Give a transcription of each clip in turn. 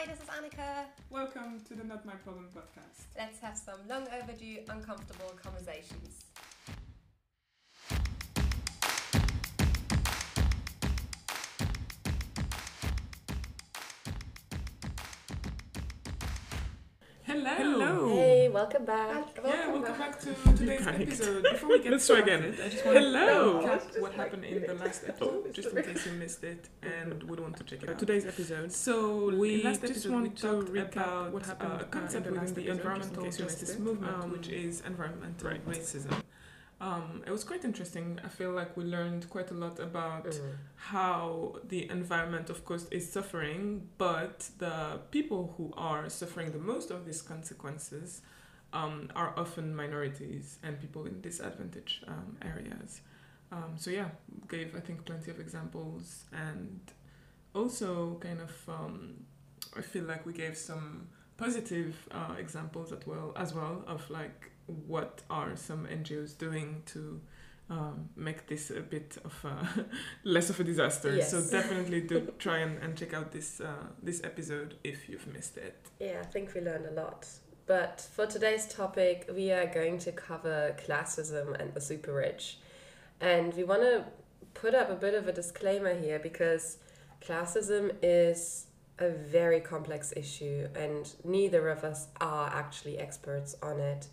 Hi, this is Annika. Welcome to the Not My Problem podcast. Let's have some long overdue, uncomfortable conversations. Hello. Hey, welcome back. Yeah, welcome back to today's Right. episode. Before we get Let's try started, again. I just want Hello. to recap what happened in the last episode, just in case you missed it and would want to check it Uh, out. today's episode, So we last just episode, want we to talked recap about what happened, uh, uh, a concept in the within the episode, environmental just in case you justice movement, Um, which is environmental right. racism. Um, it was quite interesting. I feel like we learned quite a lot about Mm. how the environment, of course, is suffering, but the people who are suffering the most of these consequences um, are often minorities and people in disadvantaged um, areas. Um, so yeah, gave I think plenty of examples and also kind of um, I feel like we gave some positive uh, examples as well as well of like what are some NGOs doing to um, make this a bit of a less of a disaster. So definitely do try and, and check out this uh, this episode if you've missed it. Yeah, I think we learned a lot. But for today's topic, we are going to cover classism and the super rich. And we want to put up a bit of a disclaimer here because classism is a very complex issue, and neither of us are actually experts on it.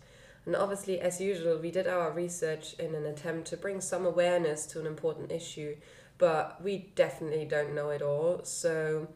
And obviously, as usual, we did our research in an attempt to bring some awareness to an important issue, but we definitely don't know it all. So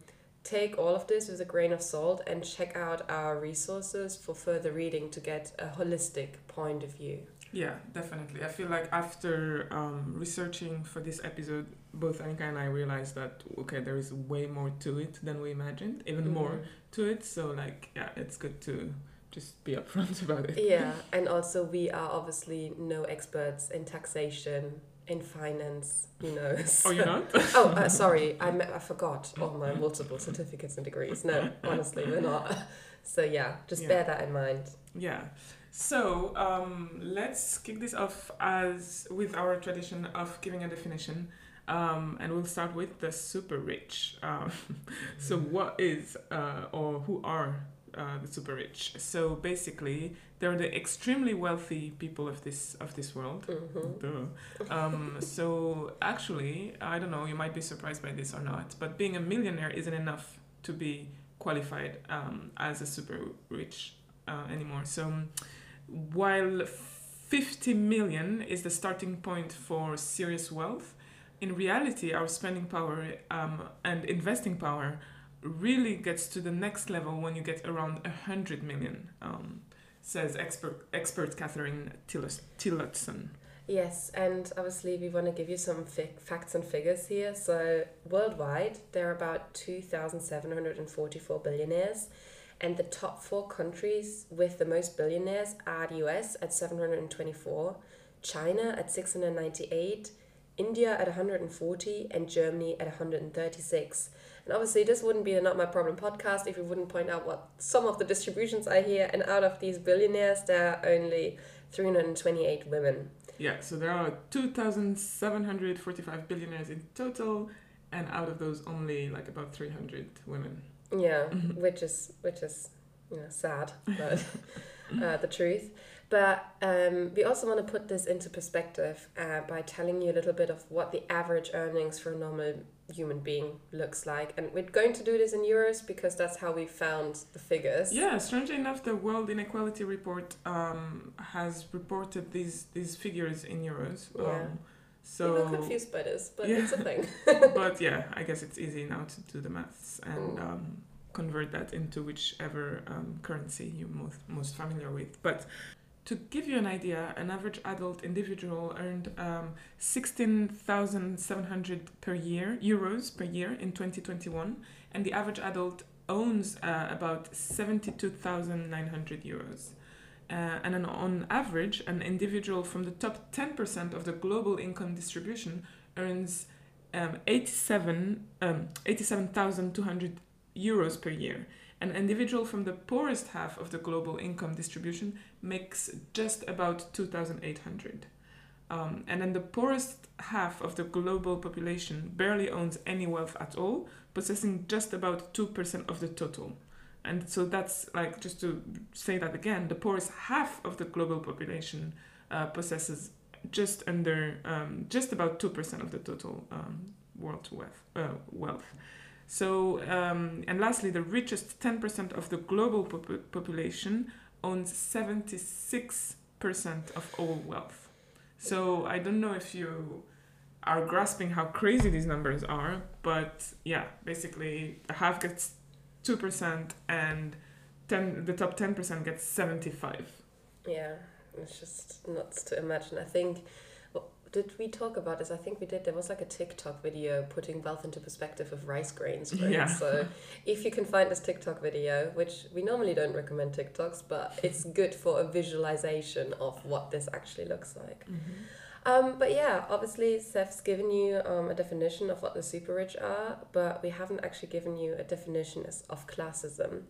take all of this with a grain of salt and check out our resources for further reading to get a holistic point of view. Yeah, definitely. I feel like after um, researching for this episode, both Annika and I realized that okay, there is way more to it than we imagined, even more Mhm. to it. So like, yeah, it's good to just be upfront about it. Yeah, and also we are obviously no experts in taxation, in finance, you know. Oh, you're not? oh, uh, sorry, I, I forgot all my multiple certificates and degrees. No, honestly, we're not. So yeah, just Yeah. bear that in mind. Yeah. So um, let's kick this off as with our tradition of giving a definition, um, and we'll start with the super rich. Um, so what is uh, or who are uh, the super rich? So basically, they're the extremely wealthy people of this of this world. hmm Um, so actually, I don't know. You might be surprised by this or not, but being a millionaire isn't enough to be qualified um, as a super rich uh, anymore. So um, while 50 million is the starting point for serious wealth, in reality, our spending power um, and investing power really gets to the next level when you get around 100 million, um, says expert, expert Catherine Tillotson. Yes, and obviously we want to give you some facts and figures here. So worldwide, there are about 2,744 billionaires, and the top four countries with the most billionaires are the US at 724, China at 698, India at 140, and Germany at 136. And obviously, this wouldn't be a Not My Problem podcast if we wouldn't point out what some of the distributions are here. And out of these billionaires, there are only 328 women. Yeah, so there are 2,745 billionaires in total, and out of those, only like about 300 women. Yeah, Mhm. which is which is you know sad, but uh, the truth. But um, we also want to put this into perspective uh, by telling you a little bit of what the average earnings for a normal human being looks like, and we're going to do this in euros because that's how we found the figures. Yeah, strangely enough, the World Inequality Report um, has reported these these figures in euros. Yeah. Um, So, we so, were confused by this, but Yeah. it's a thing. but yeah, I guess it's easy now to do the maths and Mm. um, convert that into whichever um, currency you're most, most familiar with. But to give you an idea, an average adult individual earned um, 16,700 per year, euros per year in 2021, and the average adult owns uh, about 72,900 euros. Uh, and an, on average, an individual from the top 10% of the global income distribution earns um, 87, um, 87,200 euros per year. An individual from the poorest half of the global income distribution makes just about 2,800. Um, and then the poorest half of the global population barely owns any wealth at all, possessing just about 2% of the total. And so that's like, just to say that again, the poorest half of the global population uh, possesses just under, um, just about 2% of the total um, world wealth. Uh, wealth. So, um, and lastly, the richest 10% of the global pop- population owns 76% of all wealth. So, I don't know if you are grasping how crazy these numbers are, but yeah, basically, half gets 2% and 10, the top 10% gets 75. Yeah, it's just nuts to imagine. I think did we talk about this? I think we did. There was like a TikTok video putting wealth into perspective of rice grains, right? Yeah. So if you can find this TikTok video, which we normally don't recommend TikToks, but it's good for a visualization of what this actually looks like. Mm-hmm. Um, but yeah, obviously, Seth's given you um, a definition of what the super rich are, but we haven't actually given you a definition of classism.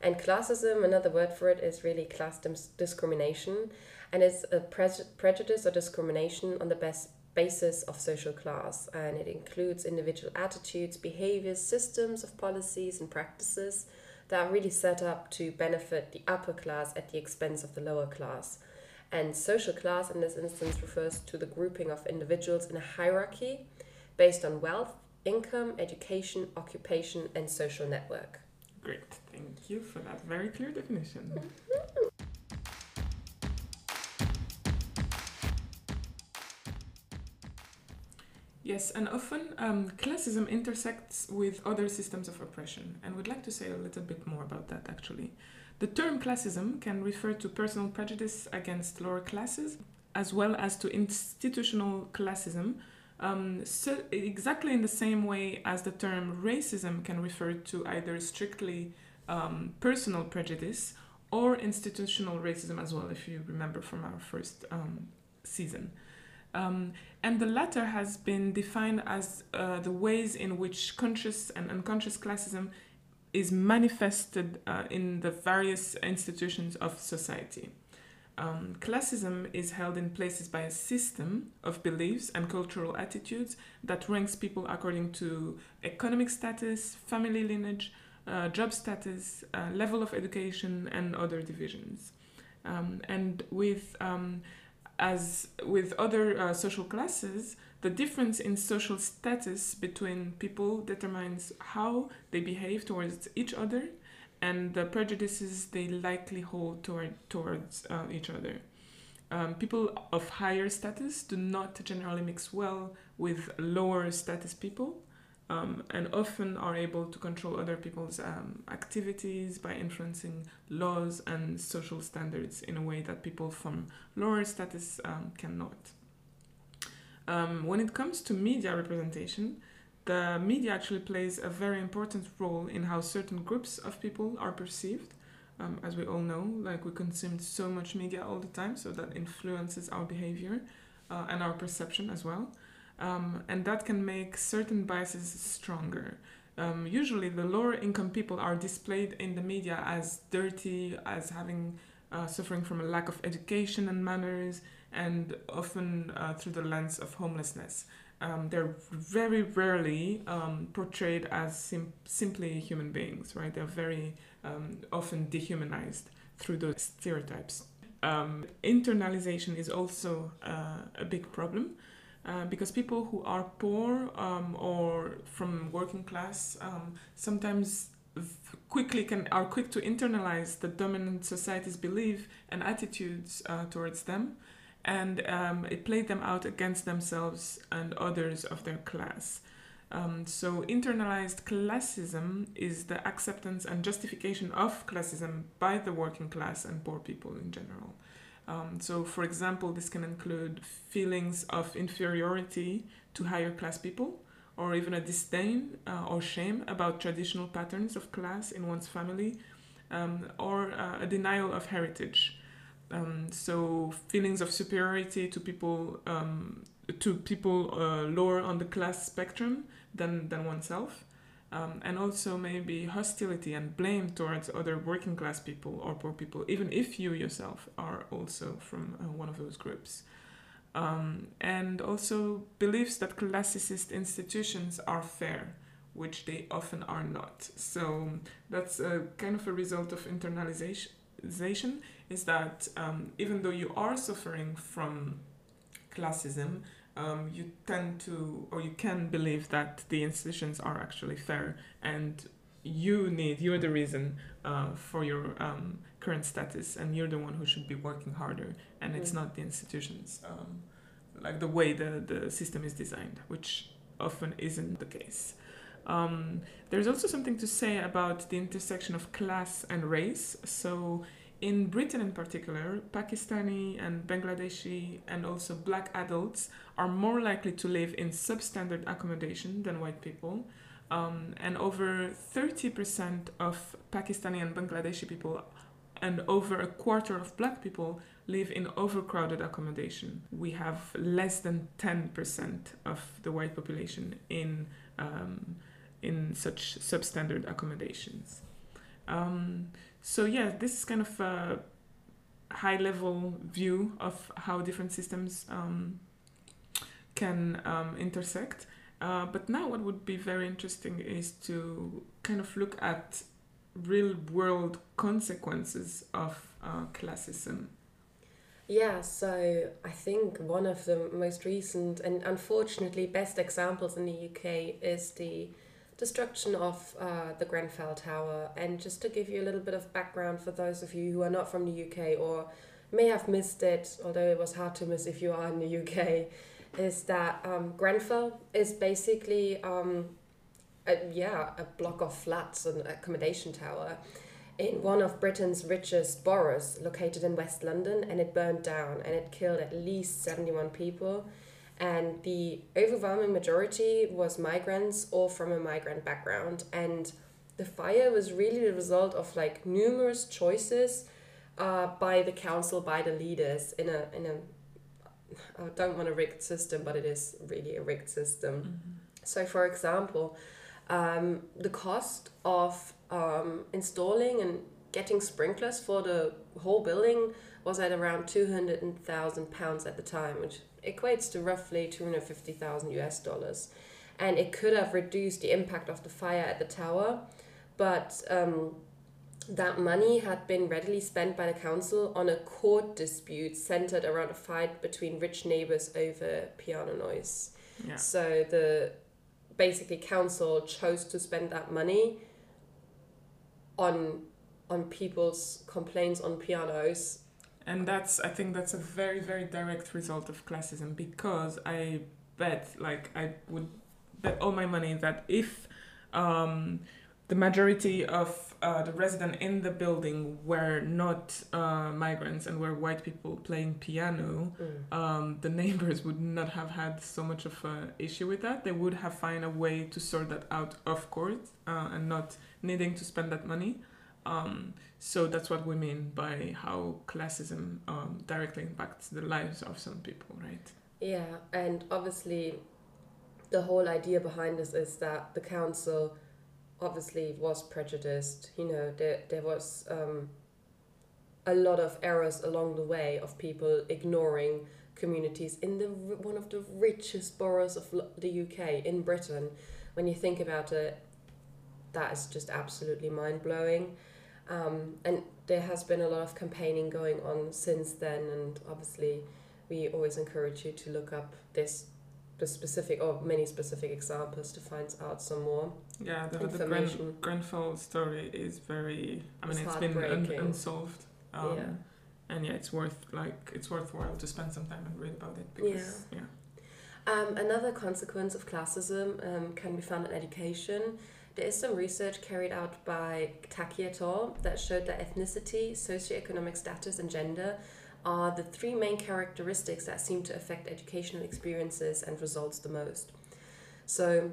And classism, another word for it, is really class discrimination and it's a pre- prejudice or discrimination on the best basis of social class. And it includes individual attitudes behaviors systems of policies and practices that are really set up to benefit the upper class at the expense of the lower class. And social class in this instance refers to the grouping of individuals in a hierarchy based on wealth income education occupation and social network. Great. Thank you for that very clear definition mm-hmm. Yes, and often um, classism intersects with other systems of oppression, and we'd like to say a little bit more about that actually. The term classism can refer to personal prejudice against lower classes, as well as to institutional classism, um, so exactly in the same way as the term racism can refer to either strictly um, personal prejudice or institutional racism as well, if you remember from our first um, season. Um, and the latter has been defined as uh, the ways in which conscious and unconscious classism is manifested uh, in the various institutions of society. Um, classism is held in places by a system of beliefs and cultural attitudes that ranks people according to economic status, family lineage, uh, job status, uh, level of education, and other divisions. Um, and with um, as with other uh, social classes, the difference in social status between people determines how they behave towards each other and the prejudices they likely hold toward, towards uh, each other. Um, people of higher status do not generally mix well with lower status people um, and often are able to control other people's um, activities by influencing laws and social standards in a way that people from lower status um, cannot. Um, when it comes to media representation, the media actually plays a very important role in how certain groups of people are perceived. Um, as we all know, like we consume so much media all the time, so that influences our behavior uh, and our perception as well um, and that can make certain biases stronger. Um, usually, the lower income people are displayed in the media as dirty, as having uh, suffering from a lack of education and manners, and often uh, through the lens of homelessness. Um, they're very rarely um, portrayed as sim- simply human beings, right? They're very um, often dehumanized through those stereotypes. Um, internalization is also uh, a big problem. Uh, because people who are poor um, or from working class um, sometimes quickly can are quick to internalize the dominant society's belief and attitudes uh, towards them. And um, it played them out against themselves and others of their class. Um, so internalized classism is the acceptance and justification of classism by the working class and poor people in general um, so, for example, this can include feelings of inferiority to higher class people, or even a disdain uh, or shame about traditional patterns of class in one's family, um, or uh, a denial of heritage. Um, so, feelings of superiority to people um, to people uh, lower on the class spectrum than than oneself um, and also maybe hostility and blame towards other working class people or poor people, even if you yourself are also from uh, one of those groups. um, and also believes that classicist institutions are fair, which they often are not. So that's a kind of a result of internalization. Is that um, even though you are suffering from classism, um, you tend to or you can believe that the institutions are actually fair and you need you're the reason uh, for your um, current status and you're the one who should be working harder and it's mm. not the institutions um, like the way the, the system is designed which often isn't the case um, there's also something to say about the intersection of class and race so in Britain in particular, Pakistani and Bangladeshi and also black adults are more likely to live in substandard accommodation than white people. Um, and over 30% of Pakistani and Bangladeshi people and over a quarter of black people live in overcrowded accommodation. We have less than 10% of the white population in, um, in such substandard accommodations. Um, so yeah, this is kind of a high level view of how different systems um, can um, intersect. Uh, but now, what would be very interesting is to kind of look at real world consequences of uh, classism. Yeah, so I think one of the most recent and unfortunately best examples in the UK is the destruction of uh, the Grenfell Tower. And just to give you a little bit of background for those of you who are not from the UK or may have missed it, although it was hard to miss if you are in the UK, is that um, Grenfell is basically, um, a, yeah, a block of flats, an accommodation tower in one of Britain's richest boroughs located in West London and it burned down and it killed at least 71 people and the overwhelming majority was migrants or from a migrant background and the fire was really the result of like numerous choices uh, by the council by the leaders in a in a I don't want a rigged system but it is really a rigged system mm-hmm. so for example um, the cost of um, installing and getting sprinklers for the whole building was at around 200,000 pounds at the time which equates to roughly 250,000 US dollars. And it could have reduced the impact of the fire at the tower, but um, that money had been readily spent by the council on a court dispute centered around a fight between rich neighbors over piano noise. Yeah. So the basically council chose to spend that money on on people's complaints on pianos and that's i think that's a very very direct result of classism because i bet like i would bet all my money that if um, the majority of uh, the resident in the building were not uh, migrants and were white people playing piano, mm. um, the neighbors would not have had so much of an issue with that. They would have found a way to sort that out, of course, uh, and not needing to spend that money. Um, so that's what we mean by how classism um, directly impacts the lives of some people, right? Yeah, and obviously, the whole idea behind this is that the council obviously was prejudiced. You know, there there was um, a lot of errors along the way of people ignoring communities in the one of the richest boroughs of the UK in Britain. When you think about it, that is just absolutely mind blowing. Um, and there has been a lot of campaigning going on since then, and obviously, we always encourage you to look up this the specific or many specific examples to find out some more. Yeah, the, the Gren, Grenfell story is very. I mean, it's, it's been un, unsolved. Um, yeah. And yeah, it's worth like it's worthwhile to spend some time and read about it because yeah. yeah. Um, another consequence of classism um, can be found in education. There is some research carried out by Tackey et al. that showed that ethnicity, socioeconomic status, and gender are the three main characteristics that seem to affect educational experiences and results the most. So,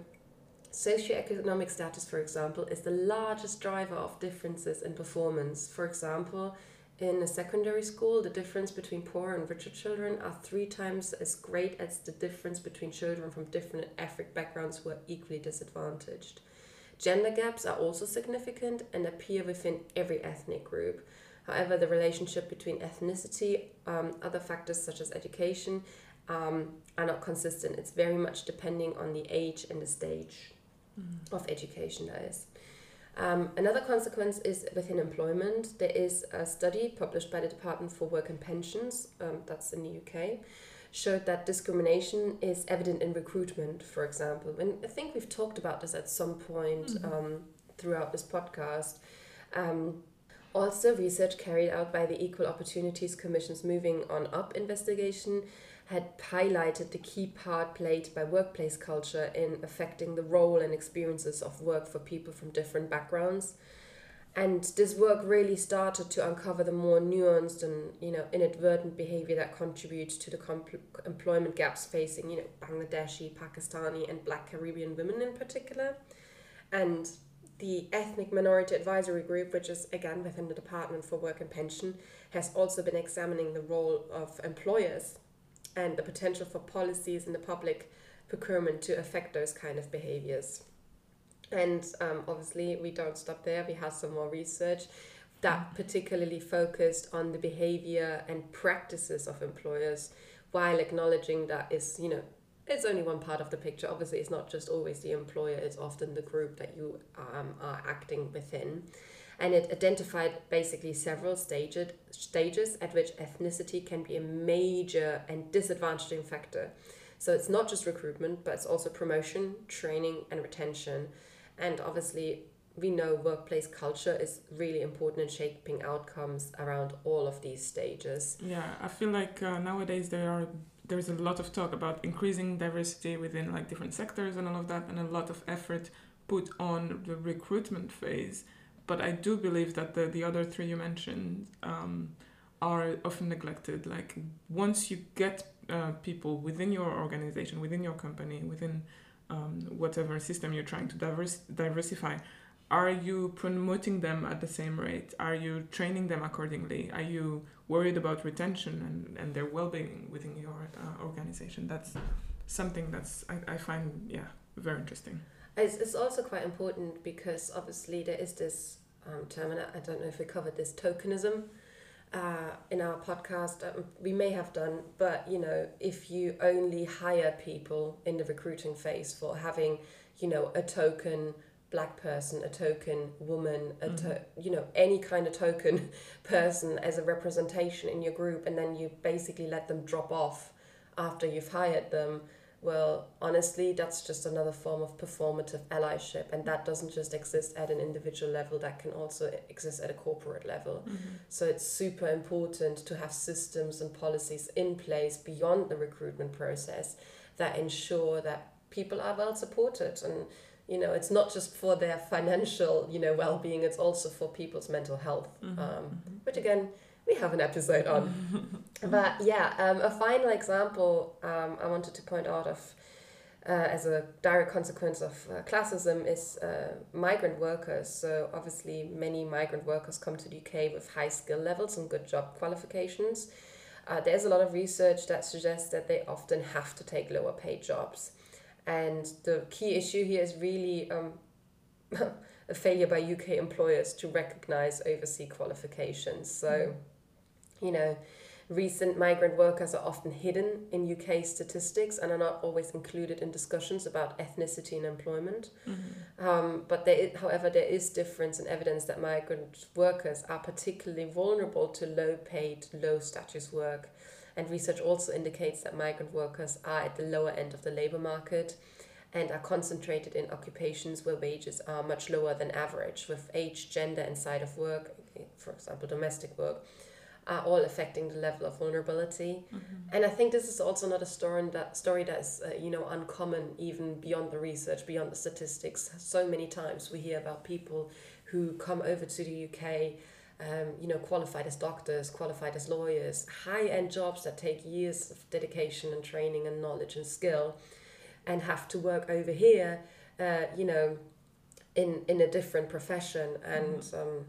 socioeconomic status, for example, is the largest driver of differences in performance. For example, in a secondary school, the difference between poor and richer children are three times as great as the difference between children from different ethnic backgrounds who are equally disadvantaged. Gender gaps are also significant and appear within every ethnic group. However, the relationship between ethnicity, um, other factors such as education, um, are not consistent. It's very much depending on the age and the stage Mm-hmm. of education, that is. Um, another consequence is within employment. There is a study published by the Department for Work and Pensions, um, that's in the UK, showed that discrimination is evident in recruitment, for example. And I think we've talked about this at some point Mhm. um, throughout this podcast. Um, also, research carried out by the Equal Opportunities Commission's Moving On Up investigation had highlighted the key part played by workplace culture in affecting the role and experiences of work for people from different backgrounds. And this work really started to uncover the more nuanced and you know inadvertent behavior that contributes to the employment gaps facing you know Bangladeshi, Pakistani, and Black Caribbean women in particular. And the Ethnic Minority Advisory Group, which is again within the Department for Work and Pension, has also been examining the role of employers and the potential for policies in the public procurement to affect those kind of behaviors. And um, obviously, we don't stop there. We have some more research that particularly focused on the behavior and practices of employers while acknowledging that is, you know, it's only one part of the picture. Obviously, it's not just always the employer, it's often the group that you um, are acting within. And it identified basically several stages, stages at which ethnicity can be a major and disadvantaging factor. So it's not just recruitment, but it's also promotion, training, and retention. And obviously, we know workplace culture is really important in shaping outcomes around all of these stages. Yeah, I feel like uh, nowadays there are there's a lot of talk about increasing diversity within like different sectors and all of that, and a lot of effort put on the recruitment phase. But I do believe that the the other three you mentioned um, are often neglected. Like once you get uh, people within your organization, within your company, within um, whatever system you're trying to diverse, diversify, are you promoting them at the same rate? Are you training them accordingly? Are you worried about retention and, and their well-being within your uh, organization? That's something that's I, I find yeah very interesting. It's, it's also quite important because obviously there is this um, term, and I I don't know if we covered this tokenism uh, in our podcast. Um, we may have done, but you know, if you only hire people in the recruiting phase for having, you know, a token black person, a token woman, a to- you know, any kind of token person as a representation in your group, and then you basically let them drop off after you've hired them well, honestly, that's just another form of performative allyship, and that doesn't just exist at an individual level, that can also exist at a corporate level. Mm-hmm. So it's super important to have systems and policies in place beyond the recruitment process that ensure that people are well supported. And you know it's not just for their financial you know well-being it's also for people's mental health. Mm-hmm. Um, mm-hmm. which again we have an episode on but yeah um, a final example um, i wanted to point out of uh, as a direct consequence of uh, classism is uh, migrant workers. So obviously, many migrant workers come to the UK with high skill levels and good job qualifications. Uh, there's a lot of research that suggests that they often have to take lower paid jobs, and the key issue here is really um, a failure by UK employers to recognise overseas qualifications. So, you know. Recent migrant workers are often hidden in UK statistics and are not always included in discussions about ethnicity and employment. Um, but there, is, however, there is difference in evidence that migrant workers are particularly vulnerable to low-paid, low-status work, and research also indicates that migrant workers are at the lower end of the labour market and are concentrated in occupations where wages are much lower than average, with age, gender, and side of work, for example, domestic work, are all affecting the level of vulnerability. And I think this is also not a story that story that's uh, you know uncommon even beyond the research, beyond the statistics. So many times we hear about people who come over to the UK, um, you know, qualified as doctors, qualified as lawyers, high end jobs that take years of dedication and training and knowledge and skill, and have to work over here, uh, you know, in in a different profession, and um,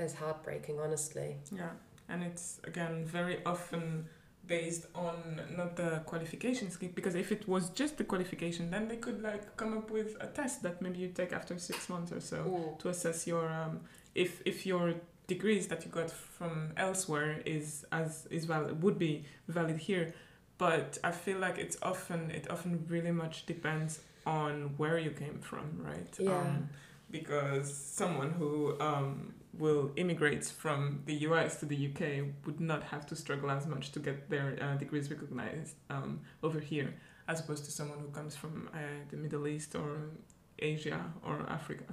it's heartbreaking, honestly. Yeah, and it's again very often based on not the qualification scheme because if it was just the qualification, then they could like come up with a test that maybe you take after six months or so to assess your um, if if your degrees that you got from elsewhere is as is valid would be valid here but I feel like it's often it often really much depends on where you came from, right? Yeah. Um, because someone who um, will immigrate from the US to the UK would not have to struggle as much to get their uh, degrees recognized um, over here, as opposed to someone who comes from uh, the Middle East or Asia or Africa.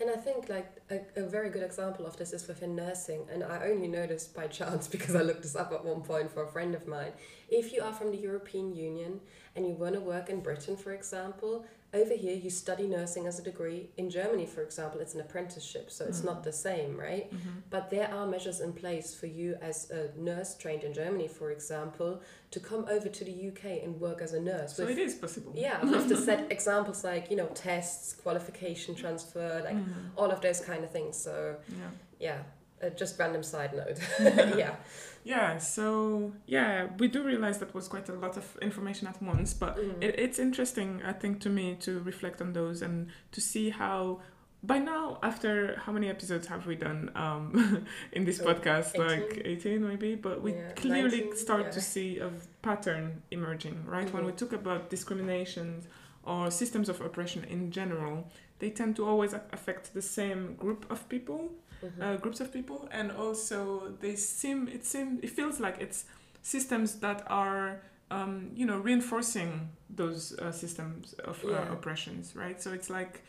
And I think like a, a very good example of this is within nursing, and I only noticed by chance because I looked this up at one point for a friend of mine. If you are from the European Union and you want to work in Britain, for example, over here you study nursing as a degree. In Germany, for example, it's an apprenticeship, so it's Mm. not the same, right? But there are measures in place for you as a nurse trained in Germany, for example, to come over to the UK and work as a nurse. So with- it is possible. yeah, with the set examples like you know tests, qualification transfer, like Mhm. all of those kind of things. So Yeah. yeah, uh, just random side note. yeah. Yeah, so yeah, we do realize that was quite a lot of information at once, but Mm. it, it's interesting, I think, to me to reflect on those and to see how. By now, after how many episodes have we done um, in this podcast? 18? Like 18 maybe, but we Yeah, clearly 19, start yeah. to see a pattern emerging, right? When we Mhm. talk about discriminations or systems of oppression in general, they tend to always affect the same group of people Mhm. uh, groups of people and also they seem it seem it feels like it's systems that are um, you know reinforcing those uh, systems of uh, Yeah. oppressions right so it's like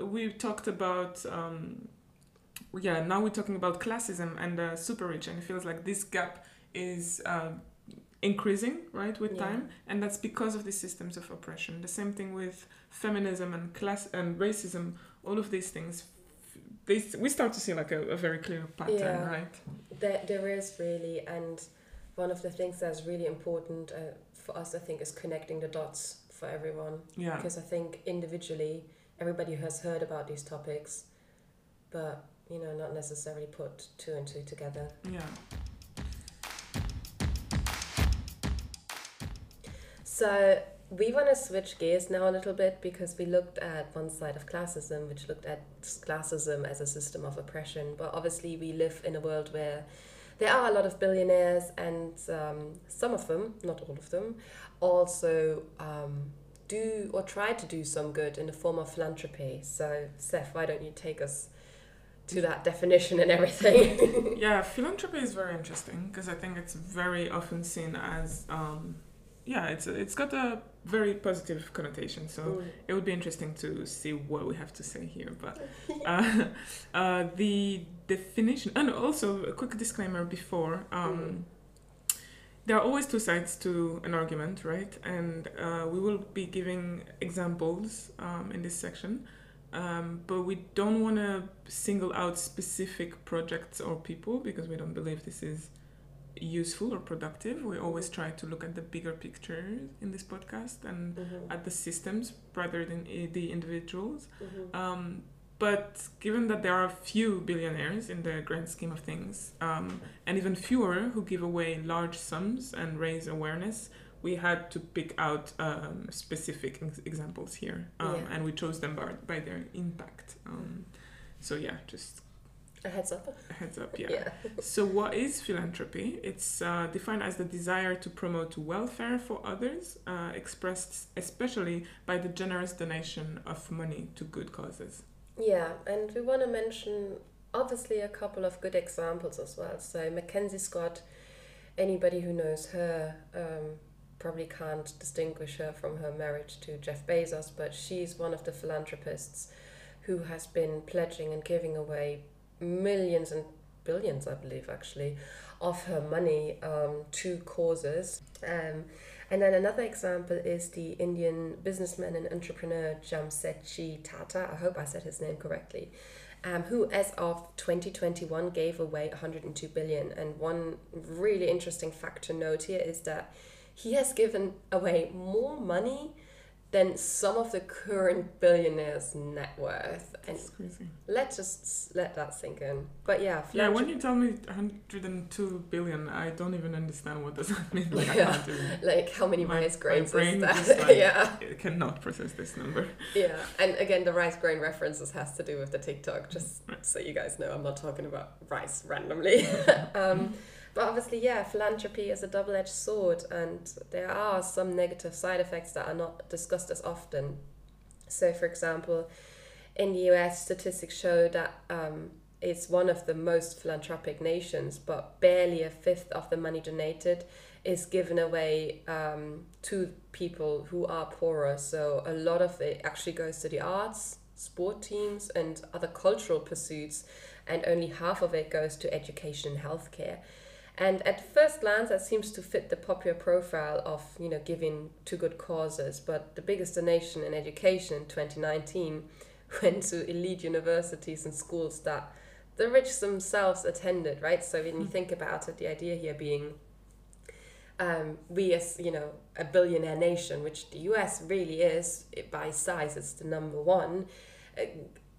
we talked about um, yeah now we're talking about classism and uh, super rich and it feels like this gap is uh, increasing right with Yeah. time and that's because of the systems of oppression the same thing with feminism and class and racism all of these things they, we start to see like a, a very clear pattern Yeah. right There, there is really, and one of the things that's really important uh, for us, I think, is connecting the dots for everyone. yeah Because I think individually, everybody has heard about these topics, but you know, not necessarily put two and two together. yeah So we want to switch gears now a little bit because we looked at one side of classism, which looked at classism as a system of oppression. But obviously, we live in a world where there are a lot of billionaires, and um, some of them, not all of them, also um, do or try to do some good in the form of philanthropy. So, Seth, why don't you take us to that definition and everything? yeah philanthropy is very interesting because i think it's very often seen as um, yeah it's it's got a very positive connotation so Mm. it would be interesting to see what we have to say here but uh, uh, the definition and also a quick disclaimer before um, Mm. there are always two sides to an argument right and uh, we will be giving examples um, in this section um, but we don't want to single out specific projects or people because we don't believe this is useful or productive we always try to look at the bigger picture in this podcast and Mhm. at the systems rather than the individuals Mhm. um, but given that there are few billionaires in the grand scheme of things, um, and even fewer who give away large sums and raise awareness, we had to pick out um, specific ex- examples here, um, Yeah. and we chose them by, by their impact. Um, so yeah, just A heads up. a heads up. Yeah. yeah. So, what is philanthropy? It's uh, defined as the desire to promote welfare for others, uh, expressed especially by the generous donation of money to good causes. Yeah, and we want to mention obviously a couple of good examples as well. So Mackenzie Scott, anybody who knows her um, probably can't distinguish her from her marriage to Jeff Bezos, but she's one of the philanthropists who has been pledging and giving away millions and billions, I believe, actually, of her money um, to causes. Um, and then another example is the Indian businessman and entrepreneur Jamsetji Tata. I hope I said his name correctly. Um, who, as of 2021, gave away 102 billion. And one really interesting fact to note here is that he has given away more money than some of the current billionaires' net worth. And It's crazy. let's just let that sink in. But yeah, Yeah, when philanthropy- you tell me 102 billion, I don't even understand what does that mean. Like, I Yeah. can't even, like how many My- rice my grains brain is that? just, like- yeah. it cannot process this number. Yeah, and again, the rice grain references has to do with the TikTok, just Right. so you guys know, I'm not talking about rice randomly. um, But obviously, yeah, philanthropy is a double edged sword, and there are some negative side effects that are not discussed as often. So, for example, in the US, statistics show that um, it's one of the most philanthropic nations, but barely a fifth of the money donated is given away um, to people who are poorer. So, a lot of it actually goes to the arts, sport teams, and other cultural pursuits, and only half of it goes to education and healthcare. And at first glance, that seems to fit the popular profile of you know giving to good causes. But the biggest donation in education in 2019 went to elite universities and schools that the rich themselves attended. Right. So when you think about it, the idea here being um, we as you know a billionaire nation, which the U.S. really is by size, it's the number one. Uh,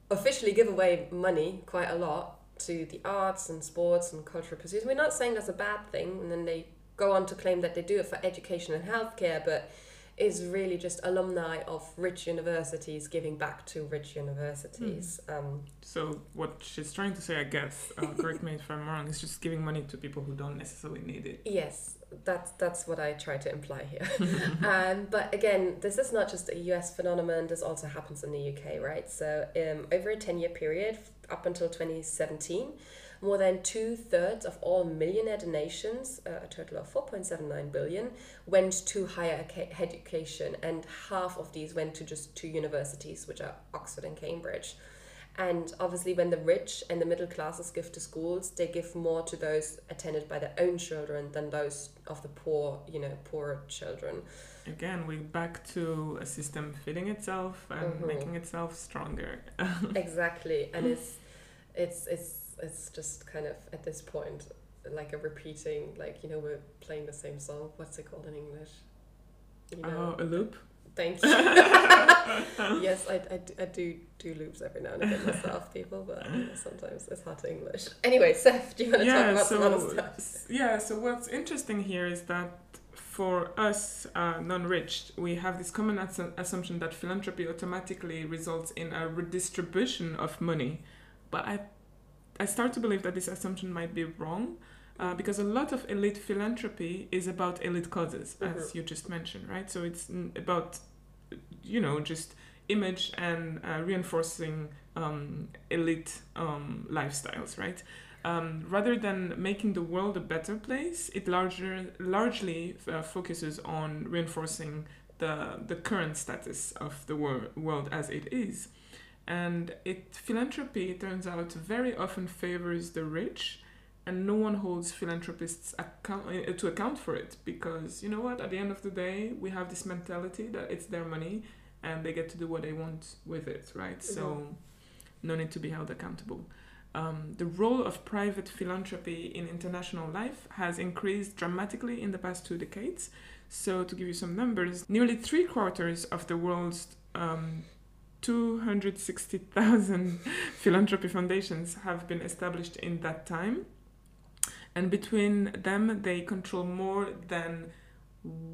officially give away money quite a lot to the arts and sports and cultural pursuits. We're not saying that's a bad thing, and then they go on to claim that they do it for education and healthcare, but is really just alumni of rich universities giving back to rich universities. Mm. Um, so what she's trying to say, I guess, uh, correct me if I'm wrong, is just giving money to people who don't necessarily need it. Yes, that's that's what I try to imply here. um, but again, this is not just a US phenomenon. This also happens in the UK, right? So um, over a ten year period, up until twenty seventeen more than two thirds of all millionaire donations, uh, a total of 4.79 billion, went to higher education, and half of these went to just two universities, which are Oxford and Cambridge. And obviously, when the rich and the middle classes give to schools, they give more to those attended by their own children than those of the poor, you know, poor children. Again, we're back to a system fitting itself and mm-hmm. making itself stronger. exactly, and it's it's it's it's just kind of at this point like a repeating like you know we're playing the same song what's it called in english you know, oh a loop thank you. Yes I, I, I do do loops every now and again myself people but you know, sometimes it's hard to english. Anyway Seth do you want to yeah, talk about so, some other stuff? yeah so what's interesting here is that for us uh, non-rich we have this common assumption that philanthropy automatically results in a redistribution of money. But i I start to believe that this assumption might be wrong. Uh, because a lot of elite philanthropy is about elite causes, mm-hmm. as you just mentioned, right? So it's about, you know, just image and uh, reinforcing um, elite um, lifestyles, right? Um, rather than making the world a better place, it larger, largely uh, focuses on reinforcing the, the current status of the wor- world as it is. And it philanthropy it turns out very often favors the rich, and no one holds philanthropists account, uh, to account for it because you know what? At the end of the day, we have this mentality that it's their money and they get to do what they want with it, right? Mm-hmm. So, no need to be held accountable. Um, the role of private philanthropy in international life has increased dramatically in the past two decades. So, to give you some numbers, nearly three quarters of the world's um, 260,000 philanthropy foundations have been established in that time. And between them, they control more than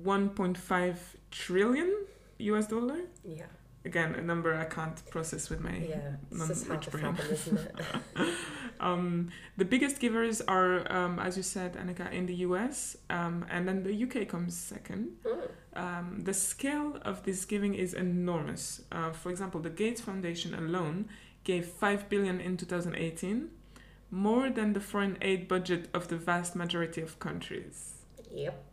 1.5 trillion US dollar. Yeah. Again, a number I can't process with my yeah, non-rich brain. Happen, isn't it? um, the biggest givers are, um, as you said, Annika, in the US, um, and then the UK comes second. Mm. Um, the scale of this giving is enormous. Uh, for example, the Gates Foundation alone gave 5 billion in 2018, more than the foreign aid budget of the vast majority of countries. Yep.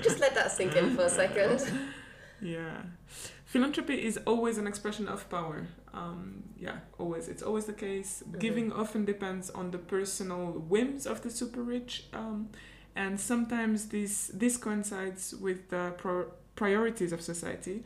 Just let that sink in for a second. Yeah. Philanthropy is always an expression of power. Um, yeah, always. It's always the case. Mm-hmm. Giving often depends on the personal whims of the super rich. Um, and sometimes this this coincides with the pro- priorities of society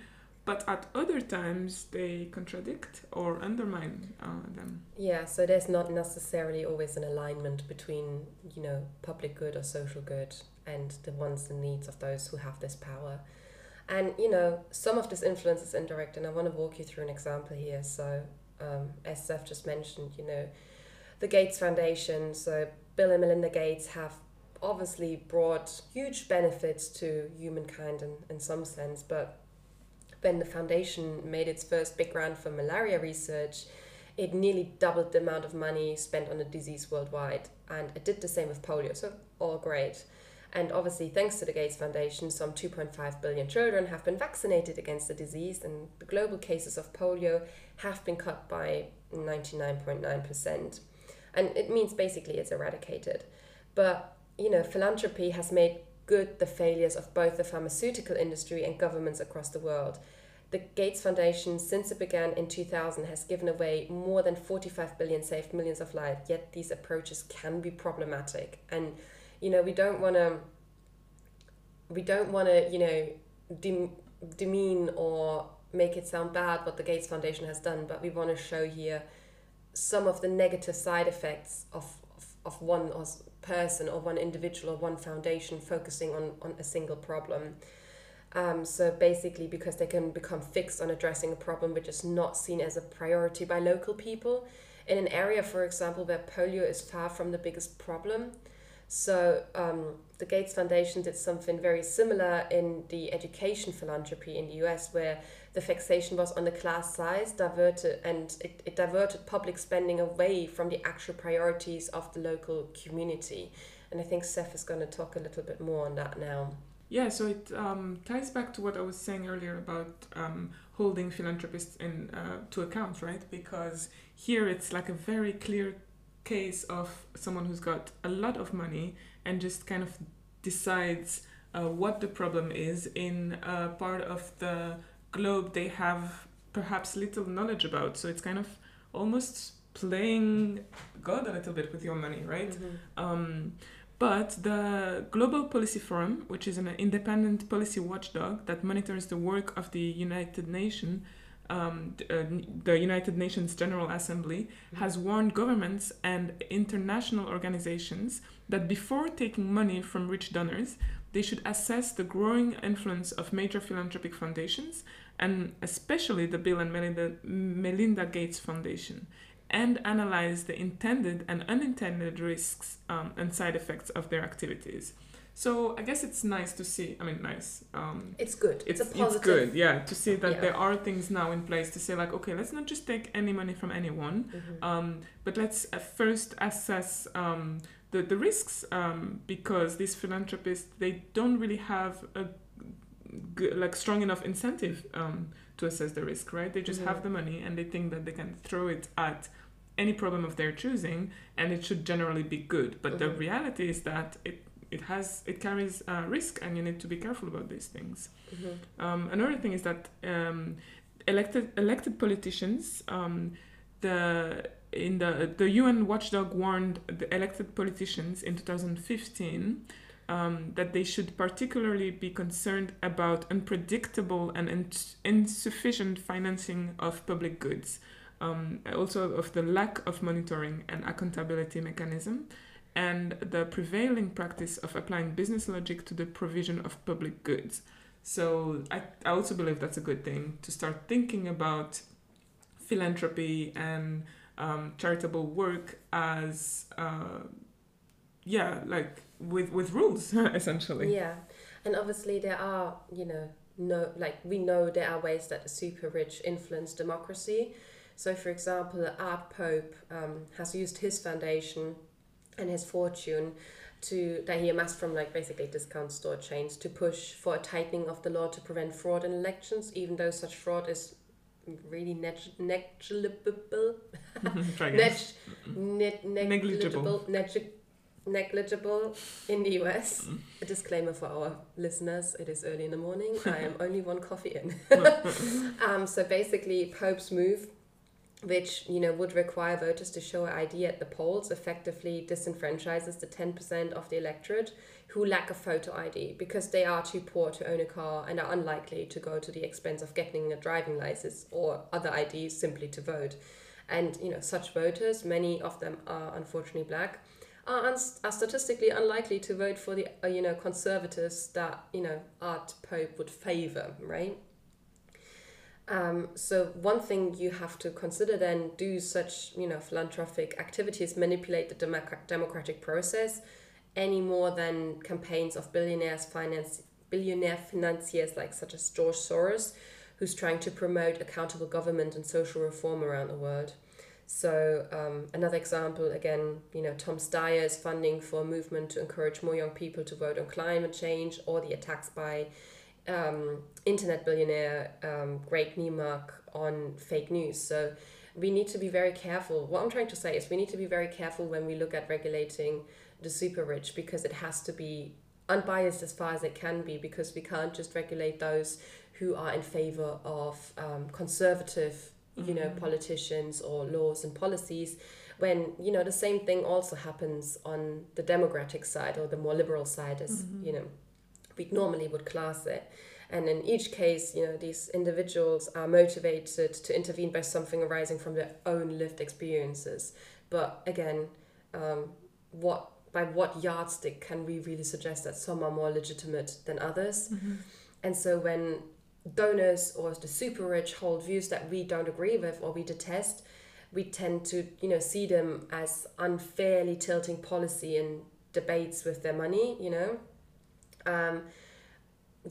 but at other times they contradict or undermine uh, them. Yeah so there's not necessarily always an alignment between you know public good or social good and the wants and needs of those who have this power. And you know some of this influence is indirect and i want to walk you through an example here. So um, as Seth just mentioned you know the gates foundation so bill and melinda gates have obviously brought huge benefits to humankind in, in some sense, but when the foundation made its first big round for malaria research, it nearly doubled the amount of money spent on the disease worldwide. And it did the same with polio, so all great. And obviously, thanks to the Gates Foundation, some 2.5 billion children have been vaccinated against the disease, and the global cases of polio have been cut by 99.9%. And it means basically it's eradicated. But, you know, philanthropy has made good the failures of both the pharmaceutical industry and governments across the world. The Gates Foundation, since it began in 2000, has given away more than 45 billion, saved millions of lives, yet these approaches can be problematic. And you know we don't want to we don't want to you know dem- demean or make it sound bad what the Gates Foundation has done, but we want to show here some of the negative side effects of, of, of one or person or one individual or one foundation focusing on, on a single problem. Um, so basically, because they can become fixed on addressing a problem which is not seen as a priority by local people, in an area, for example, where polio is far from the biggest problem, so um, the Gates Foundation did something very similar in the education philanthropy in the US, where the fixation was on the class size, diverted and it, it diverted public spending away from the actual priorities of the local community. And I think Seth is going to talk a little bit more on that now. Yeah, so it um, ties back to what I was saying earlier about um, holding philanthropists in uh, to account, right? Because here it's like a very clear case of someone who's got a lot of money and just kind of decides uh, what the problem is in a part of the globe they have perhaps little knowledge about. So it's kind of almost playing God a little bit with your money, right? Mm-hmm. Um, but the Global Policy Forum, which is an independent policy watchdog that monitors the work of the United Nations, um, uh, the United Nations General Assembly mm-hmm. has warned governments and international organizations that before taking money from rich donors, they should assess the growing influence of major philanthropic foundations, and especially the Bill and Melinda, Melinda Gates Foundation, and analyze the intended and unintended risks um, and side effects of their activities. So I guess it's nice to see. I mean, nice. Um, it's good. It's, it's, it's good, yeah, to see that yeah. there are things now in place to say like, okay, let's not just take any money from anyone, mm-hmm. um, but let's uh, first assess um, the the risks um, because these philanthropists they don't really have a g- like strong enough incentive um, to assess the risk, right? They just mm-hmm. have the money and they think that they can throw it at any problem of their choosing and it should generally be good. But mm-hmm. the reality is that it it has it carries a risk and you need to be careful about these things mm-hmm. um, another thing is that um, elected elected politicians um, the in the the UN watchdog warned the elected politicians in 2015 um, that they should particularly be concerned about unpredictable and ins- insufficient financing of public goods, um, also of the lack of monitoring and accountability mechanism, and the prevailing practice of applying business logic to the provision of public goods. So I, I also believe that's a good thing to start thinking about philanthropy and um, charitable work as uh, yeah like with with rules essentially. Yeah. And obviously there are you know no like we know there are ways that the super rich influence democracy. So for example Art Pope um, has used his foundation and his fortune to that he amassed from like basically discount store chains to push for a tightening of the law to prevent fraud in elections, even though such fraud is really neg- negligible, neg- ne- negligible, neg- negligible in the US. Mm. A disclaimer for our listeners: it is early in the morning. I am only one coffee in. um, so basically, Pope's move which you know would require voters to show ID at the polls effectively disenfranchises the 10% of the electorate who lack a photo ID because they are too poor to own a car and are unlikely to go to the expense of getting a driving license or other IDs simply to vote. And you know such voters, many of them are unfortunately black, are, are statistically unlikely to vote for the uh, you know conservatives that you know Art Pope would favor, right? Um, so one thing you have to consider then do such you know philanthropic activities manipulate the democ- democratic process any more than campaigns of billionaires finance billionaire financiers like such as George Soros who's trying to promote accountable government and social reform around the world. So um, another example, again, you know, Tom Steyer is funding for a movement to encourage more young people to vote on climate change, or the attacks by um, internet billionaire um, Craig Newmark on fake news. So we need to be very careful. What I'm trying to say is we need to be very careful when we look at regulating the super rich because it has to be unbiased as far as it can be because we can't just regulate those who are in favor of um, conservative you know Mhm. politicians or laws and policies when you know the same thing also happens on the democratic side or the more liberal side as Mhm. you know we normally would class it and in each case you know these individuals are motivated to intervene by something arising from their own lived experiences but again um, what by what yardstick can we really suggest that some are more legitimate than others Mhm. and so when donors or the super rich hold views that we don't agree with or we detest, we tend to, you know, see them as unfairly tilting policy in debates with their money, you know. Um,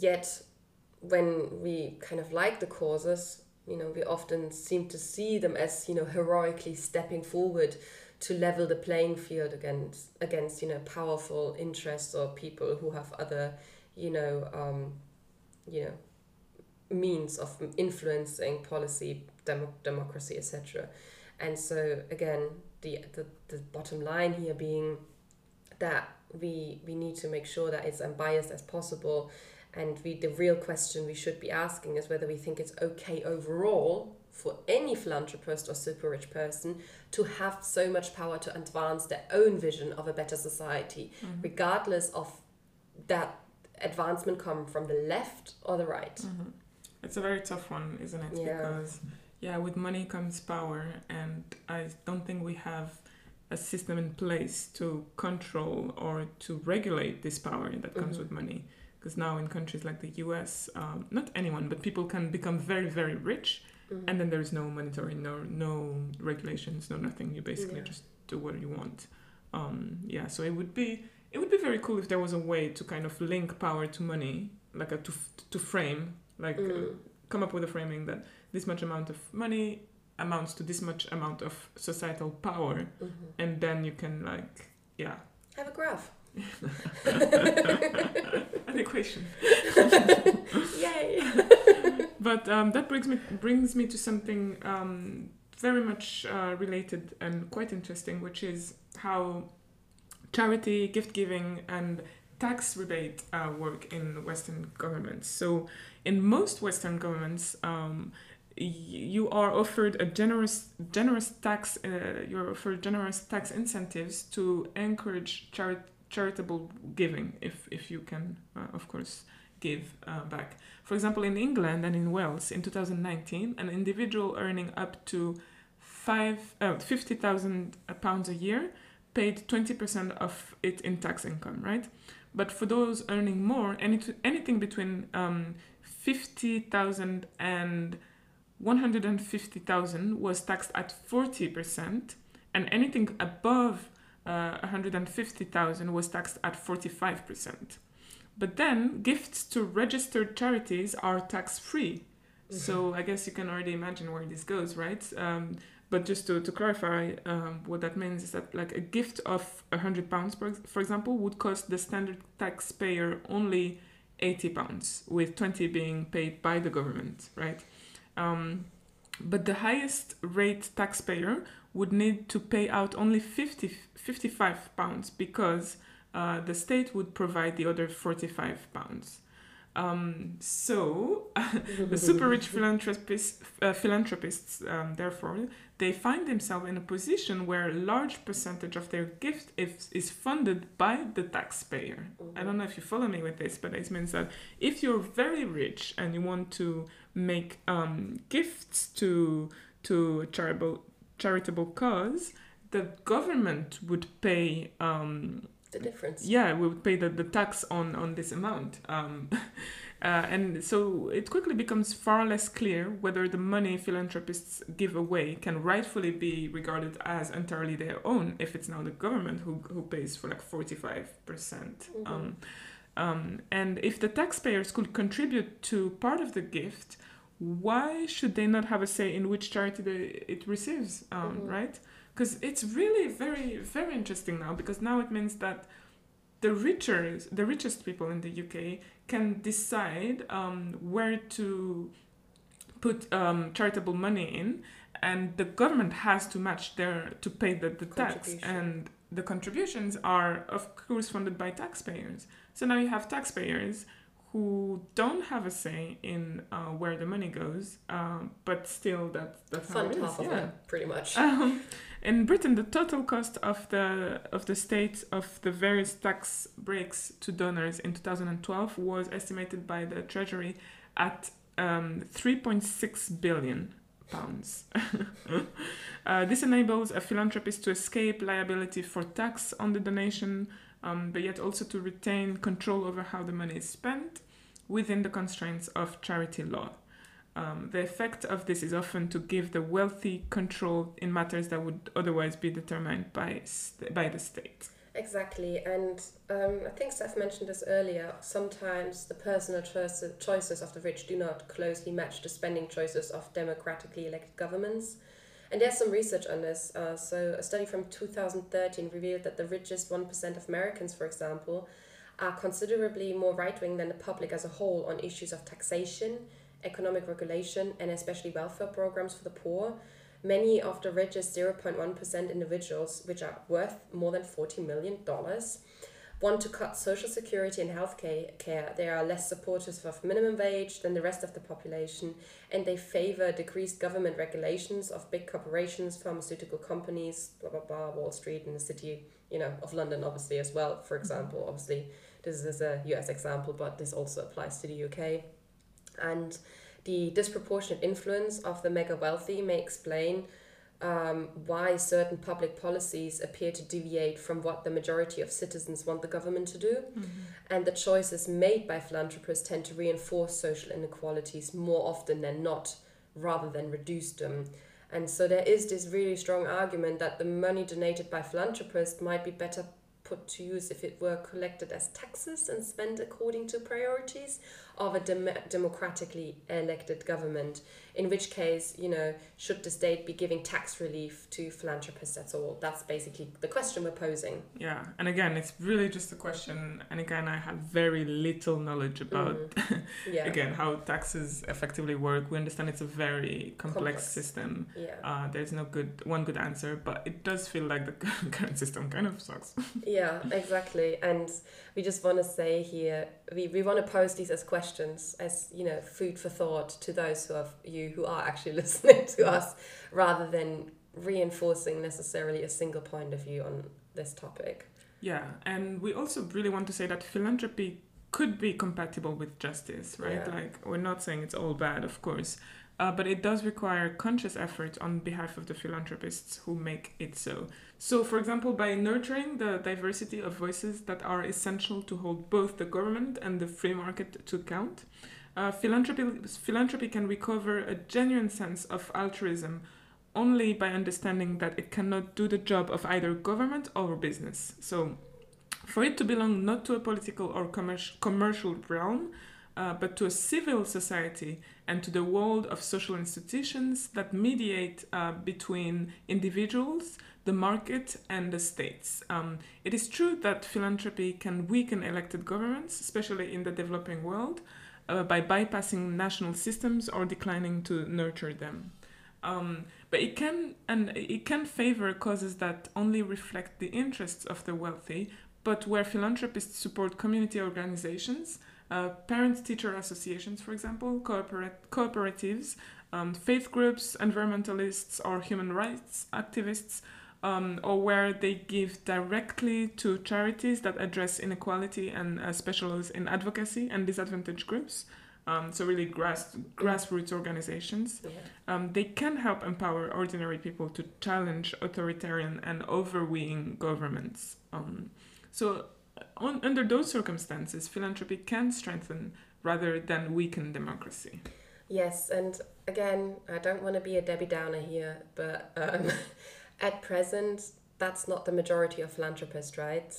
yet when we kind of like the causes, you know, we often seem to see them as, you know, heroically stepping forward to level the playing field against against, you know, powerful interests or people who have other, you know, um, you know, means of influencing policy, demo- democracy, etc. And so again, the, the the bottom line here being that we we need to make sure that it's unbiased as possible, and we the real question we should be asking is whether we think it's okay overall for any philanthropist or super rich person to have so much power to advance their own vision of a better society, Mhm. regardless of that advancement come from the left or the right. Mhm. It's a very tough one, isn't it? Yeah. Because yeah, with money comes power, and I don't think we have a system in place to control or to regulate this power that comes Mhm. with money. Because now in countries like the U.S., um, not anyone, but people can become very, very rich, Mhm. and then there's no monetary, no no regulations, no nothing. You basically Yeah. just do what you want. Um, yeah, so it would be it would be very cool if there was a way to kind of link power to money, like a to to frame, like uh, Mm. come up with a framing that this much amount of money amounts to this much amount of societal power, Mhm. and then you can like yeah Have a graph. an equation. Yay! But um, that brings me brings me to something um, very much uh, related and quite interesting, which is how charity, gift giving, and tax rebate uh, work in Western governments. So, in most Western governments, um, you are offered a generous generous tax. Uh, you're offered generous tax incentives to encourage chari- charitable giving, if if you can, uh, of course, give uh, back. For example, in England and in Wales in 2019, an individual earning up to five, uh, 50,000 pounds a year paid 20% of it in tax income, right? But for those earning more, any, anything between um, 50,000 and 150,000 was taxed at 40%, and anything above uh, 150,000 was taxed at 45%. But then gifts to registered charities are tax free. So I guess you can already imagine where this goes, right? Um, but just to, to clarify, um, what that means is that like a gift of hundred pounds, for, for example, would cost the standard taxpayer only eighty pounds, with twenty being paid by the government, right? Um, but the highest rate taxpayer would need to pay out only 50, 55 pounds because uh, the state would provide the other 45 pounds. Um, so the super rich philanthropists, uh, philanthropists um, therefore, they find themselves in a position where a large percentage of their gift is, is funded by the taxpayer. I don't know if you follow me with this, but it means that if you're very rich and you want to make um, gifts to to charitable charitable cause, the government would pay um, The difference. yeah, we would pay the, the tax on, on this amount. Um, uh, and so it quickly becomes far less clear whether the money philanthropists give away can rightfully be regarded as entirely their own if it's now the government who, who pays for like 45%. percent Mhm. Um, um, and if the taxpayers could contribute to part of the gift, why should they not have a say in which charity they, it receives, um, Mhm. right? Because it's really very, very interesting now because now it means that the richer, the richest people in the UK can decide um, where to put um, charitable money in, and the government has to match their to pay the, the tax, and the contributions are of course funded by taxpayers. So now you have taxpayers who don't have a say in uh, where the money goes, um, but still that that's how it is. of yeah. it, pretty much. Um, in Britain, the total cost of the of the state of the various tax breaks to donors in 2012 was estimated by the Treasury at um, 3.6 billion pounds. uh, this enables a philanthropist to escape liability for tax on the donation, um, but yet also to retain control over how the money is spent within the constraints of charity law. Um, the effect of this is often to give the wealthy control in matters that would otherwise be determined by st- by the state. Exactly, and um, I think Steph mentioned this earlier. Sometimes the personal choices choices of the rich do not closely match the spending choices of democratically elected governments. And there's some research on this. Uh, so, a study from 2013 revealed that the richest 1% of Americans, for example, are considerably more right wing than the public as a whole on issues of taxation, economic regulation, and especially welfare programs for the poor. Many of the richest 0.1% individuals, which are worth more than $40 million, want to cut social security and health ca- care. They are less supportive of minimum wage than the rest of the population, and they favor decreased government regulations of big corporations, pharmaceutical companies, blah, blah, blah, Wall Street, and the city, you know, of London, obviously, as well, for example. Obviously, this is a US example, but this also applies to the UK. And the disproportionate influence of the mega wealthy may explain um, why certain public policies appear to deviate from what the majority of citizens want the government to do. And the choices made by philanthropists tend to reinforce social inequalities more often than not, rather than reduce them. And so there is this really strong argument that the money donated by philanthropists might be better put to use if it were collected as taxes and spent according to priorities of a dem- democratically elected government. In which case, you know, should the state be giving tax relief to philanthropists? That's all. That's basically the question we're posing. Yeah, and again, it's really just a question. And again, I have very little knowledge about Mhm. Yeah. again how taxes effectively work. We understand it's a very complex, Complex. system. Yeah. Uh, there's no good one good answer, but it does feel like the current system kind of sucks. Yeah, exactly. And we just want to say here, we, we want to pose these as questions, as, you know, food for thought to those who have you who are actually listening to us, rather than reinforcing necessarily a single point of view on this topic. Yeah, and we also really want to say that philanthropy could be compatible with justice, right? Yeah. Like, we're not saying it's all bad, of course, uh, but it does require conscious effort on behalf of the philanthropists who make it so. So, for example, by nurturing the diversity of voices that are essential to hold both the government and the free market to account, uh, philanthropy, philanthropy can recover a genuine sense of altruism only by understanding that it cannot do the job of either government or business. So, for it to belong not to a political or commerc- commercial realm, uh, but to a civil society and to the world of social institutions that mediate uh, between individuals, the market, and the states. Um, it is true that philanthropy can weaken elected governments, especially in the developing world, uh, by bypassing national systems or declining to nurture them. Um, but it can and it can favor causes that only reflect the interests of the wealthy, but where philanthropists support community organizations, uh, parent-teacher associations, for example, cooperat- cooperatives, um, faith groups, environmentalists, or human rights activists, um, or where they give directly to charities that address inequality and uh, specialize in advocacy and disadvantaged groups. Um, so really grass, grassroots organizations. Yeah. Um, they can help empower ordinary people to challenge authoritarian and overweening governments. Um, so, on, under those circumstances, philanthropy can strengthen rather than weaken democracy. Yes, and again, I don't want to be a Debbie Downer here, but um, at present, that's not the majority of philanthropists, right?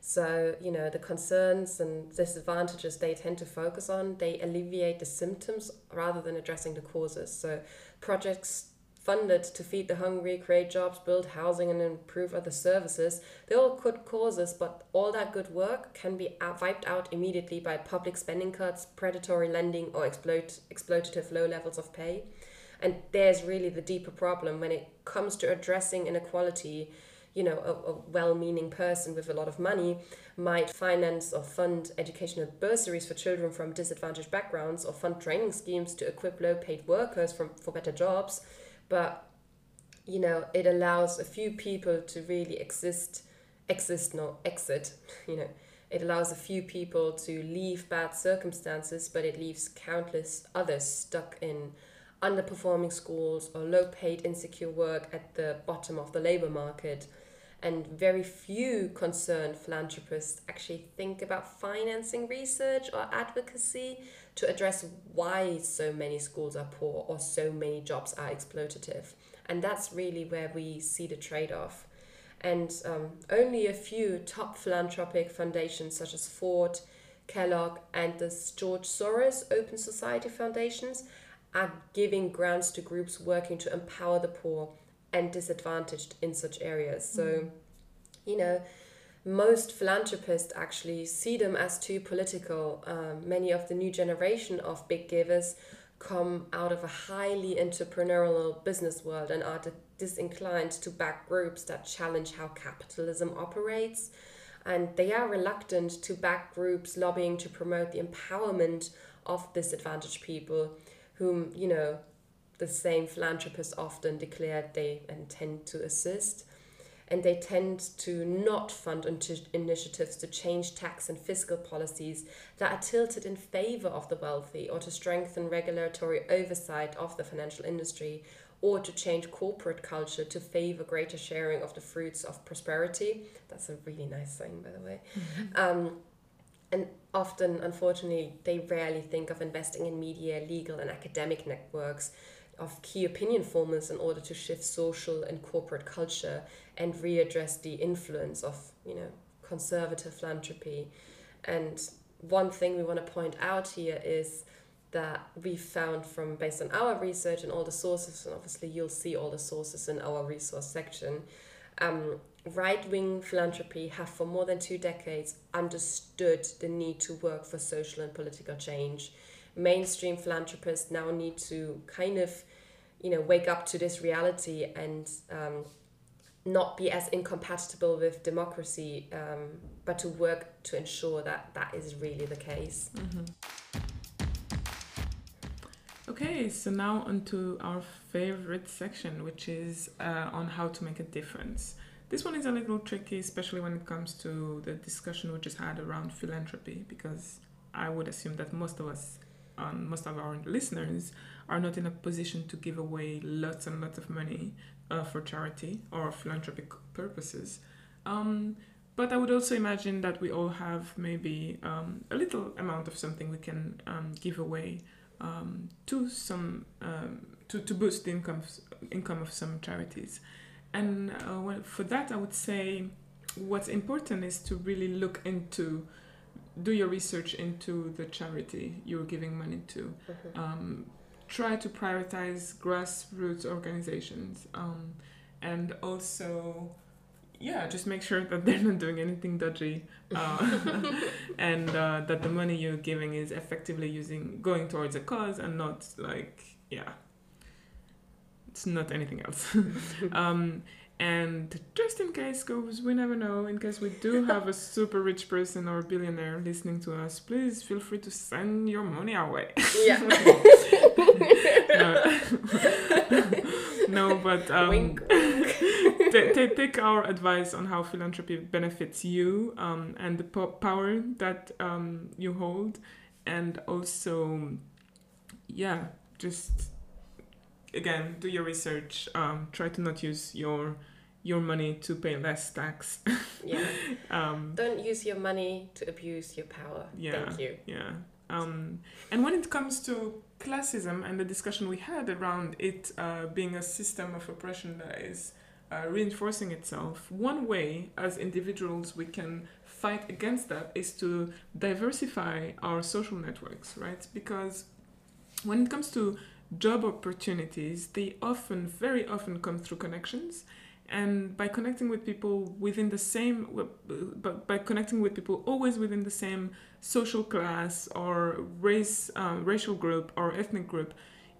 So, you know, the concerns and disadvantages they tend to focus on, they alleviate the symptoms rather than addressing the causes. So, projects funded to feed the hungry, create jobs, build housing, and improve other services. They're all good causes, but all that good work can be wiped out immediately by public spending cuts, predatory lending, or exploit, exploitative low levels of pay. And there's really the deeper problem when it comes to addressing inequality. You know, a, a well meaning person with a lot of money might finance or fund educational bursaries for children from disadvantaged backgrounds or fund training schemes to equip low paid workers from, for better jobs but you know it allows a few people to really exist exist no exit you know. It allows a few people to leave bad circumstances but it leaves countless others stuck in underperforming schools or low paid insecure work at the bottom of the labor market. And very few concerned philanthropists actually think about financing research or advocacy to address why so many schools are poor or so many jobs are exploitative. And that's really where we see the trade off. And um, only a few top philanthropic foundations, such as Ford, Kellogg, and the George Soros Open Society Foundations, are giving grants to groups working to empower the poor and disadvantaged in such areas. So, mm. you know, most philanthropists actually see them as too political. Um, many of the new generation of big givers come out of a highly entrepreneurial business world and are disinclined to back groups that challenge how capitalism operates. And they are reluctant to back groups lobbying to promote the empowerment of disadvantaged people, whom, you know, the same philanthropists often declare they intend to assist and they tend to not fund initiatives to change tax and fiscal policies that are tilted in favor of the wealthy or to strengthen regulatory oversight of the financial industry or to change corporate culture to favor greater sharing of the fruits of prosperity. That's a really nice saying, by the way. Mm-hmm. Um, and often, unfortunately, they rarely think of investing in media, legal, and academic networks of key opinion formers in order to shift social and corporate culture and readdress the influence of you know conservative philanthropy. And one thing we want to point out here is that we found from based on our research and all the sources and obviously you'll see all the sources in our resource section um, right-wing philanthropy have for more than two decades understood the need to work for social and political change. Mainstream philanthropists now need to kind of you know wake up to this reality and um, not be as incompatible with democracy, um, but to work to ensure that that is really the case. Mm-hmm. Okay, so now onto our favorite section, which is uh, on how to make a difference. This one is a little tricky, especially when it comes to the discussion we just had around philanthropy, because I would assume that most of us, um, most of our listeners, are not in a position to give away lots and lots of money uh, for charity or philanthropic purposes. Um, but I would also imagine that we all have maybe um, a little amount of something we can um, give away um, to some um, to, to boost the income income of some charities. And uh, well, for that, I would say what's important is to really look into do your research into the charity you're giving money to. Mm-hmm. Try to prioritize grassroots organizations um, and also yeah just make sure that they're not doing anything dodgy uh, and uh, that the money you're giving is effectively using going towards a cause and not like yeah it's not anything else um, and just in case, because we never know, in case we do have a super rich person or billionaire listening to us, please feel free to send your money our way. Yeah. No. but um, t- t- take our advice on how philanthropy benefits you um, and the po- power that um, you hold, and also, yeah, just again do your research. Um, try to not use your your money to pay less tax. yeah. Um, Don't use your money to abuse your power. Yeah. Thank you. Yeah. Um, and when it comes to classism and the discussion we had around it uh, being a system of oppression that is uh, reinforcing itself, one way as individuals we can fight against that is to diversify our social networks, right? Because when it comes to job opportunities, they often, very often come through connections. And by connecting with people within the same, but by connecting with people always within the same social class or race, um, racial group or ethnic group,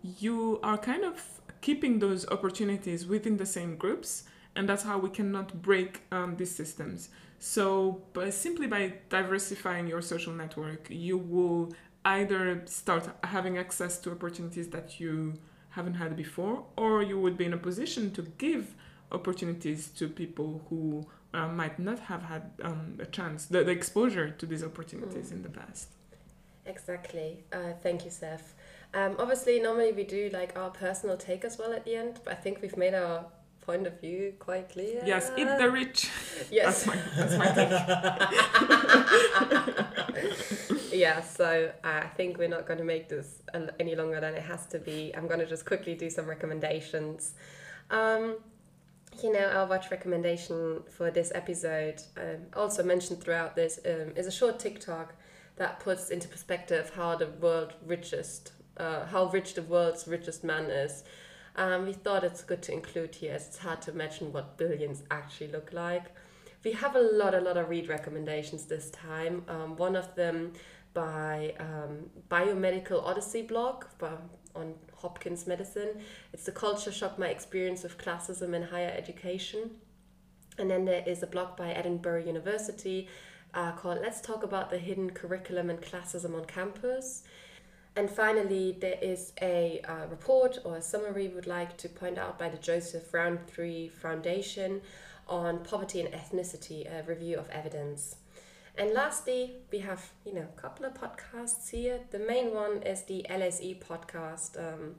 you are kind of keeping those opportunities within the same groups, and that's how we cannot break um, these systems. So, by simply by diversifying your social network, you will either start having access to opportunities that you haven't had before, or you would be in a position to give opportunities to people who uh, might not have had um, a chance, the, the exposure to these opportunities mm. in the past. Exactly. Uh, thank you, Seth. Um, obviously, normally we do like our personal take as well at the end, but I think we've made our point of view quite clear. Yes, eat the rich. Yes. That's my, that's my take. yeah, so uh, I think we're not going to make this any longer than it has to be. I'm going to just quickly do some recommendations. Um, you know, our watch recommendation for this episode, um, also mentioned throughout this, um, is a short TikTok that puts into perspective how the world richest, uh, how rich the world's richest man is. Um, we thought it's good to include here as it's hard to imagine what billions actually look like. We have a lot, a lot of read recommendations this time. Um, one of them by um, Biomedical Odyssey blog on Hopkins Medicine. It's the culture shock my experience with classism in higher education. And then there is a blog by Edinburgh University uh, called Let's Talk About the Hidden Curriculum and Classism on Campus. And finally, there is a uh, report or a summary we would like to point out by the Joseph Rowntree Foundation on poverty and ethnicity, a review of evidence. And lastly, we have you know a couple of podcasts here. The main one is the LSE podcast, um,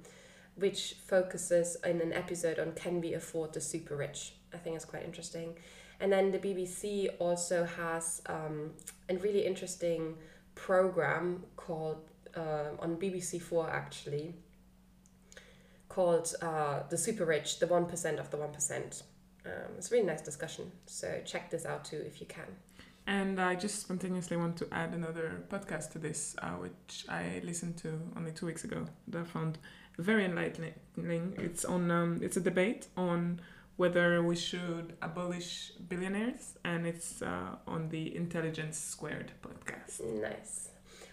which focuses in an episode on can we afford the super rich. I think it's quite interesting. And then the BBC also has um, a really interesting program called uh, on BBC Four actually called uh, the super rich, the one percent of the one percent. Um, it's a really nice discussion. So check this out too if you can. And I just spontaneously want to add another podcast to this, uh, which I listened to only two weeks ago. That I found very enlightening. It's on. Um, it's a debate on whether we should abolish billionaires, and it's uh, on the Intelligence Squared podcast. Nice.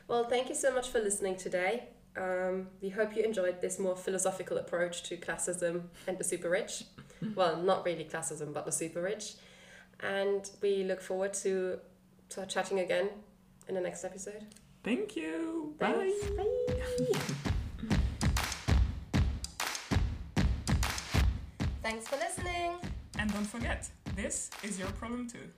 Well, thank you so much for listening today. Um, we hope you enjoyed this more philosophical approach to classism and the super rich. well, not really classism, but the super rich. And we look forward to, to chatting again in the next episode. Thank you. Thanks. Bye. Bye. Thanks for listening. And don't forget, this is your problem too.